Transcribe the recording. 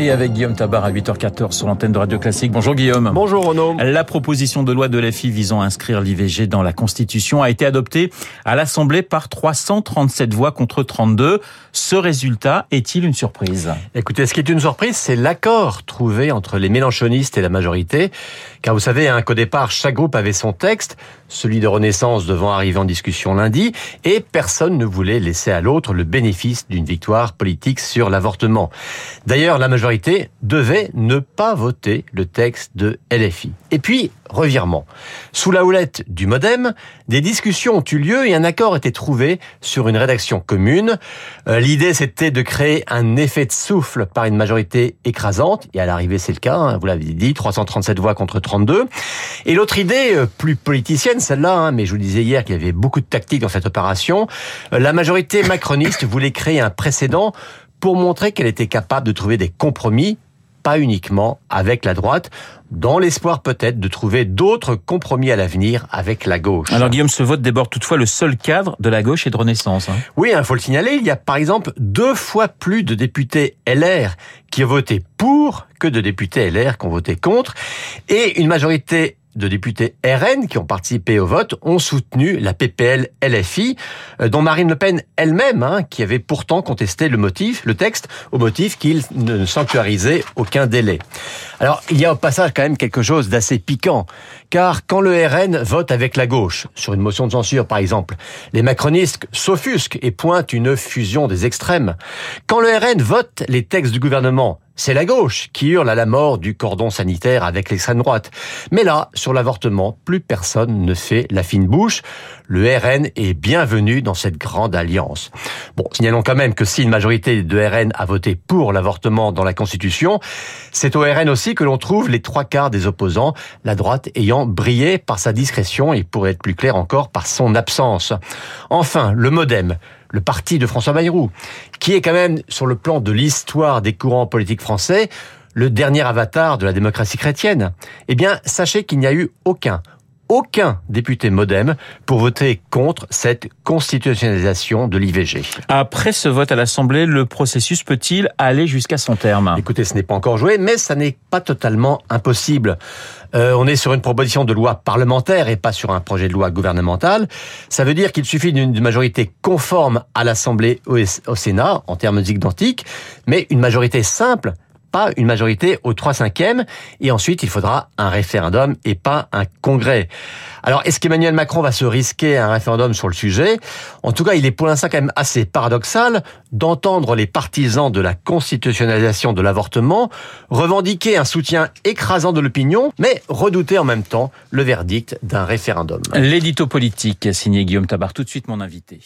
Et avec Guillaume Tabar à 8h14 sur l'antenne de Radio Classique. Bonjour Guillaume. Bonjour Renaud. La proposition de loi de l'FI visant à inscrire l'IVG dans la Constitution a été adoptée à l'Assemblée par 337 voix contre 32. Ce résultat est-il une surprise? Écoutez, ce qui est une surprise, c'est l'accord trouvé entre les mélanchonistes et la majorité. Car vous savez hein, qu'au départ, chaque groupe avait son texte, celui de Renaissance devant arriver en discussion lundi, et personne ne voulait laisser à l'autre le bénéfice d'une victoire politique sur l'avortement. D'ailleurs, la majorité devait ne pas voter le texte de LFI. Et puis, revirement. Sous la houlette du modem, des discussions ont eu lieu et un accord était trouvé sur une rédaction commune. Euh, l'idée, c'était de créer un effet de souffle par une majorité écrasante, et à l'arrivée, c'est le cas, hein, vous l'avez dit, 337 voix contre 32. Et l'autre idée, euh, plus politicienne, celle-là, hein, mais je vous disais hier qu'il y avait beaucoup de tactique dans cette opération, euh, la majorité macroniste voulait créer un précédent pour montrer qu'elle était capable de trouver des compromis, pas uniquement avec la droite, dans l'espoir peut-être de trouver d'autres compromis à l'avenir avec la gauche. Alors Guillaume, ce vote déborde toutefois le seul cadre de la gauche et de Renaissance. Hein. Oui, il hein, faut le signaler, il y a par exemple deux fois plus de députés LR qui ont voté pour que de députés LR qui ont voté contre, et une majorité de députés RN qui ont participé au vote ont soutenu la PPL LFI, euh, dont Marine Le Pen elle-même, hein, qui avait pourtant contesté le motif, le texte, au motif qu'il ne sanctuarisait aucun délai. Alors, il y a au passage quand même quelque chose d'assez piquant, car quand le RN vote avec la gauche, sur une motion de censure par exemple, les macronistes s'offusquent et pointent une fusion des extrêmes. Quand le RN vote les textes du gouvernement, c'est la gauche qui hurle à la mort du cordon sanitaire avec l'extrême droite. Mais là, sur l'avortement, plus personne ne fait la fine bouche. Le RN est bienvenu dans cette grande alliance. Bon, signalons quand même que si une majorité de RN a voté pour l'avortement dans la Constitution, c'est au RN aussi que l'on trouve les trois quarts des opposants, la droite ayant brillé par sa discrétion et pour être plus clair encore par son absence. Enfin, le modem le parti de François Bayrou, qui est quand même, sur le plan de l'histoire des courants politiques français, le dernier avatar de la démocratie chrétienne. Eh bien, sachez qu'il n'y a eu aucun, aucun député modem pour voter contre cette constitutionnalisation de l'IVG. Après ce vote à l'Assemblée, le processus peut-il aller jusqu'à son terme? Écoutez, ce n'est pas encore joué, mais ça n'est pas totalement impossible. Euh, on est sur une proposition de loi parlementaire et pas sur un projet de loi gouvernemental. Ça veut dire qu'il suffit d'une majorité conforme à l'Assemblée au Sénat en termes identiques, mais une majorité simple pas une majorité au 3 cinquièmes et ensuite il faudra un référendum et pas un congrès. Alors est-ce qu'Emmanuel Macron va se risquer à un référendum sur le sujet? En tout cas, il est pour l'instant quand même assez paradoxal d'entendre les partisans de la constitutionnalisation de l'avortement revendiquer un soutien écrasant de l'opinion, mais redouter en même temps le verdict d'un référendum. L'édito politique signé Guillaume Tabar, tout de suite mon invité.